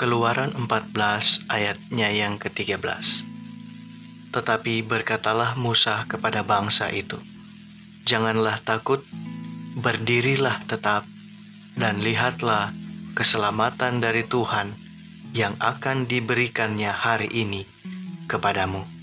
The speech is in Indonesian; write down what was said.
Keluaran 14 ayatnya yang ke-13. Tetapi berkatalah Musa kepada bangsa itu, Janganlah takut, berdirilah tetap, dan lihatlah keselamatan dari Tuhan yang akan diberikannya hari ini kepadamu.